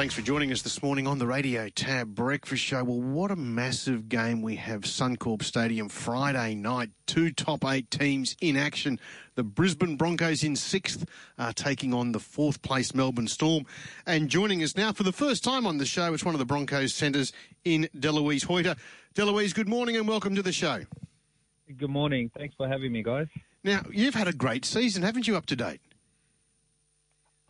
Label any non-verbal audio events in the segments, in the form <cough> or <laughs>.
Thanks for joining us this morning on the Radio Tab Breakfast Show. Well, what a massive game we have Suncorp Stadium Friday night. Two top eight teams in action. The Brisbane Broncos in sixth, are taking on the fourth place Melbourne Storm. And joining us now for the first time on the show, it's one of the Broncos centres in Delouise Hoeter. Delouise, good morning and welcome to the show. Good morning. Thanks for having me, guys. Now, you've had a great season, haven't you, up to date?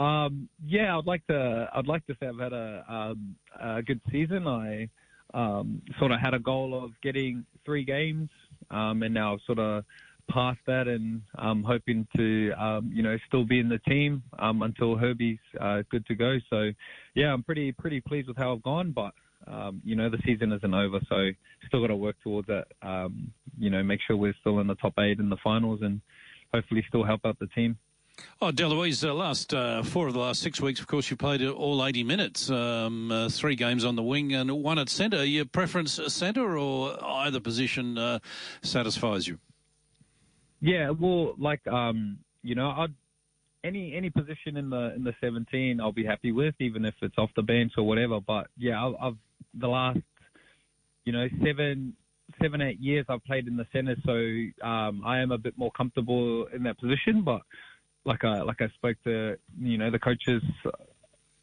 Um, yeah, I'd like to. I'd like to say I've had a, um, a good season. I um, sort of had a goal of getting three games, um, and now I've sort of passed that, and I'm hoping to, um, you know, still be in the team um, until Herbie's uh, good to go. So, yeah, I'm pretty pretty pleased with how I've gone, but. you know, the season isn't over, so still got to work towards that. you know, make sure we're still in the top eight in the finals, and hopefully still help out the team. Oh, Delouise, uh, last uh, four of the last six weeks, of course, you played all 80 minutes, um, uh, three games on the wing and one at centre. Your preference centre or either position uh, satisfies you? Yeah, well, like, um, you know, I'd, any any position in the in the 17, I'll be happy with, even if it's off the bench or whatever. But yeah, I've, I've the last, you know, seven seven eight years I've played in the centre, so um, I am a bit more comfortable in that position. But like I like I spoke to you know the coaches.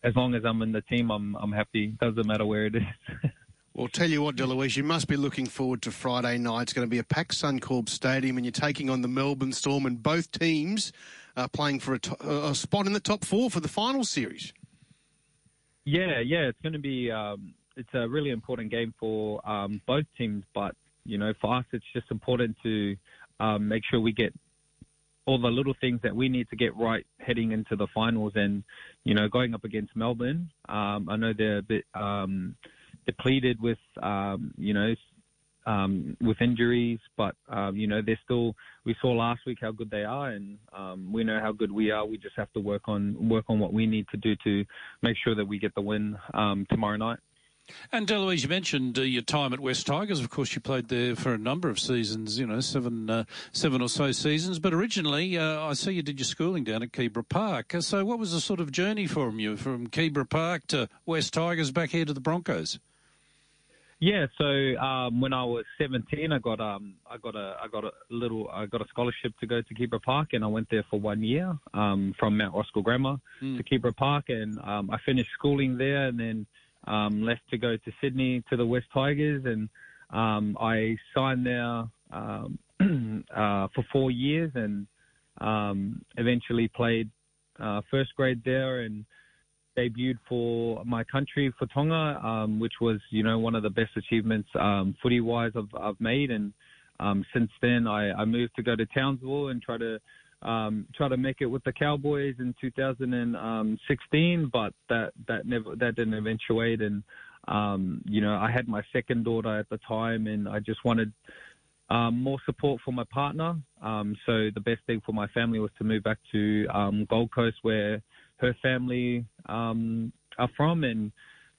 As long as I'm in the team, I'm I'm happy. Doesn't matter where it is. <laughs> Well, tell you what, Delouise, you must be looking forward to Friday night. It's going to be a packed Suncorp Stadium, and you're taking on the Melbourne Storm, and both teams are playing for a, to- a spot in the top four for the final series. Yeah, yeah, it's going to be. Um, it's a really important game for um, both teams, but you know, for us, it's just important to um, make sure we get all the little things that we need to get right heading into the finals and, you know, going up against Melbourne. Um, I know they're a bit um, depleted with, um, you know, um, with injuries, but, um, you know, they're still, we saw last week how good they are and um, we know how good we are. We just have to work on, work on what we need to do to make sure that we get the win um, tomorrow night. And Delouise, you mentioned uh, your time at Wests Tigers. Of course, you played there for a number of seasons. You know, seven, uh, seven or so seasons. But originally, uh, I see you did your schooling down at Keebra Park. Uh, so, what was the sort of journey for you from Keebra Park to Wests Tigers back here to the Broncos? Yeah, so um, when I was 17, I got um, I got a I got a little I got a scholarship to go to Keebra Park, and I went there for one year um, from Mount Roskill Grammar mm. to Keebra Park, and um, I finished schooling there, and then um, left to go to Sydney to the Wests Tigers, and um, I signed there um, <clears throat> uh, for four years, and um, eventually played uh, first grade there, and debuted for my country for Tonga, um, which was you know one of the best achievements um, footy wise I've, I've made, and um, since then I, I moved to go to Townsville and try to um, try to make it with the Cowboys in 2016, but that that never that didn't eventuate. And um, you know, I had my second daughter at the time, and I just wanted um, more support for my partner. Um, so the best thing for my family was to move back to um, Gold Coast, where her family um, are from, and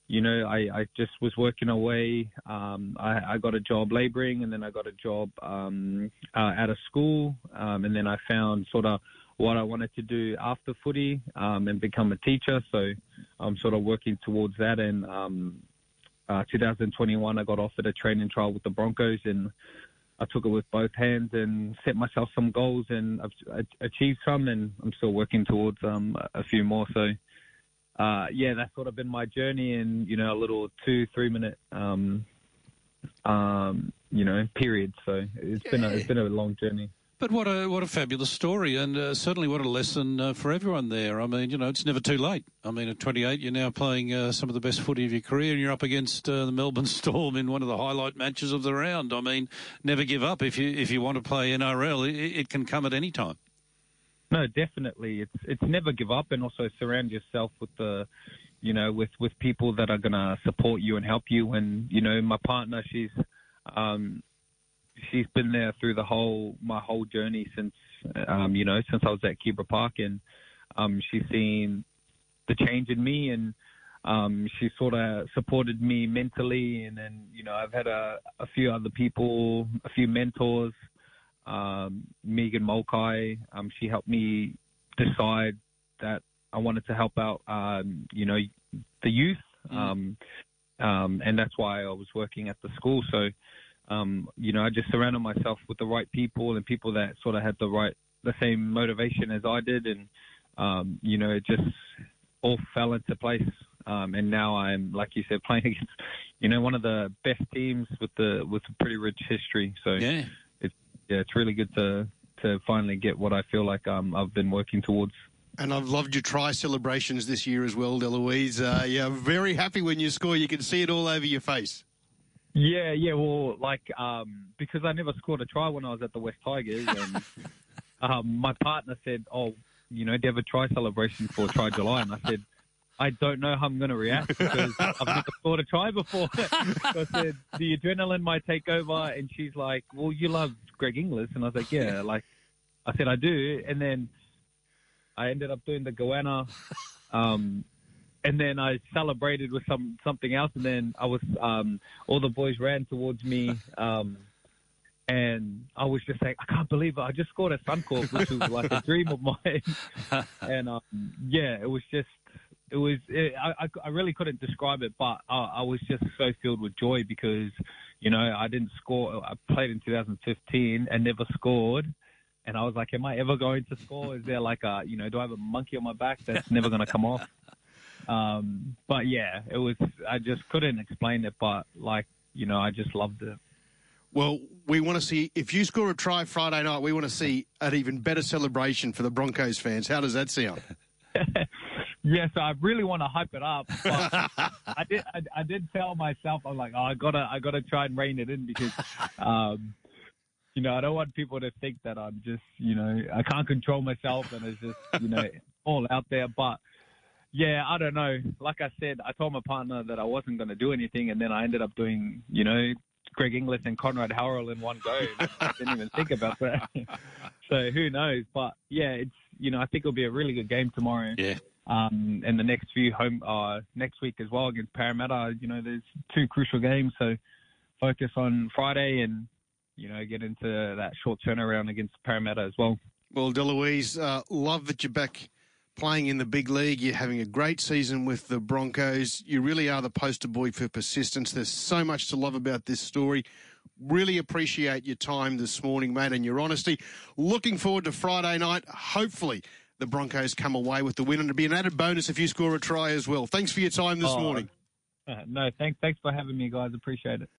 you know, I, I just was working away. Um, I, I got a job laboring and then I got a job um, uh, at a school. Um, and then I found sort of what I wanted to do after footy um, and become a teacher. So I'm sort of working towards that. And um, uh, 2021, I got offered a training trial with the Broncos and I took it with both hands and set myself some goals and I've achieved some and I'm still working towards um, a few more. So uh, yeah, that's sort of been my journey in, you know, a little two, three minute, um, um, you know, period. So it's been a, it's been a long journey. But what a what a fabulous story, and uh, certainly what a lesson uh, for everyone there. I mean, you know, it's never too late. I mean, at 28, you're now playing uh, some of the best footy of your career, and you're up against uh, the Melbourne <laughs> Storm in one of the highlight matches of the round. I mean, never give up if you if you want to play NRL. It, it can come at any time. No, definitely. It's it's never give up, and also surround yourself with the, you know, with with people that are gonna support you and help you. And you know, my partner, she's, um, she's been there through the whole my whole journey since, um, you know, since I was at Keebra Park, and um, she's seen the change in me, and um, she sort of supported me mentally, and then you know, I've had a a few other people, a few mentors um, Megan Mulcahy. Um, she helped me decide that I wanted to help out, um, you know, the youth, mm. um, um, and that's why I was working at the school. So, um, you know, I just surrounded myself with the right people and people that sort of had the right, the same motivation as I did, and um, you know, it just all fell into place. Um, and now I'm, like you said, <laughs> playing against, you know, one of the best teams with the with a pretty rich history. So yeah, yeah, it's really good to to finally get what I feel like um, I've been working towards. And I've loved your try celebrations this year as well, Delouise. Uh, yeah, very happy when you score. You can see it all over your face. Yeah, yeah. Well, like um, because I never scored a try when I was at the Wests Tigers, <laughs> and um, my partner said, "Oh, you know, do you have a try celebration for Try July?" And I said. I don't know how I'm going to react because I've never <laughs> thought a try before. <laughs> so I said, the adrenaline might take over. And she's like, well, you love Greg Inglis. And I was like, yeah, <laughs> like I said, I do. And then I ended up doing the goanna. Um, and then I celebrated with some something else, and then I was um, all the boys ran towards me, um, and I was just like, I can't believe it! I just scored a Suncorp, which was like a dream of mine, and um, yeah, it was just it was it, I, I really couldn't describe it, but I, I was just so filled with joy because you know I didn't score. I played in 2015 and never scored. And I was like, am I ever going to score? Is there like a, you know, do I have a monkey on my back that's never going to come off? <laughs> Um, but yeah, it was, I just couldn't explain it, but like, you know, I just loved it. Well, we want to see, if you score a try Friday night, we want to see an even better celebration for the Broncos fans. How does that sound? Yes, I really want to hype it up. <laughs> I did. I, I, did tell myself, I'm like, oh, I gotta, I gotta try and rein it in because, um, you know, I don't want people to think that I'm just, you know, I can't control myself and it's just, you know, all out there. But yeah, I don't know. Like I said, I told my partner that I wasn't going to do anything, and then I ended up doing, you know, Greg Inglis and Conrad Howell in one go. I didn't even think about that. <laughs> so who knows? But yeah, it's you know I think it'll be a really good game tomorrow. Yeah. Um, and the next few home uh, next week as well against Parramatta. You know, there's two crucial games, so focus on Friday and you know get into that short turnaround against Parramatta as well. Well, Delouise, uh, love that you're back playing in the big league. You're having a great season with the Broncos. You really are the poster boy for persistence. There's so much to love about this story. Really appreciate your time this morning, mate, and your honesty. Looking forward to Friday night. Hopefully, the Broncos come away with the win, and it'll be an added bonus if you score a try as well. Thanks for your time this oh, morning. Uh, no, thanks, thanks for having me, guys. Appreciate it.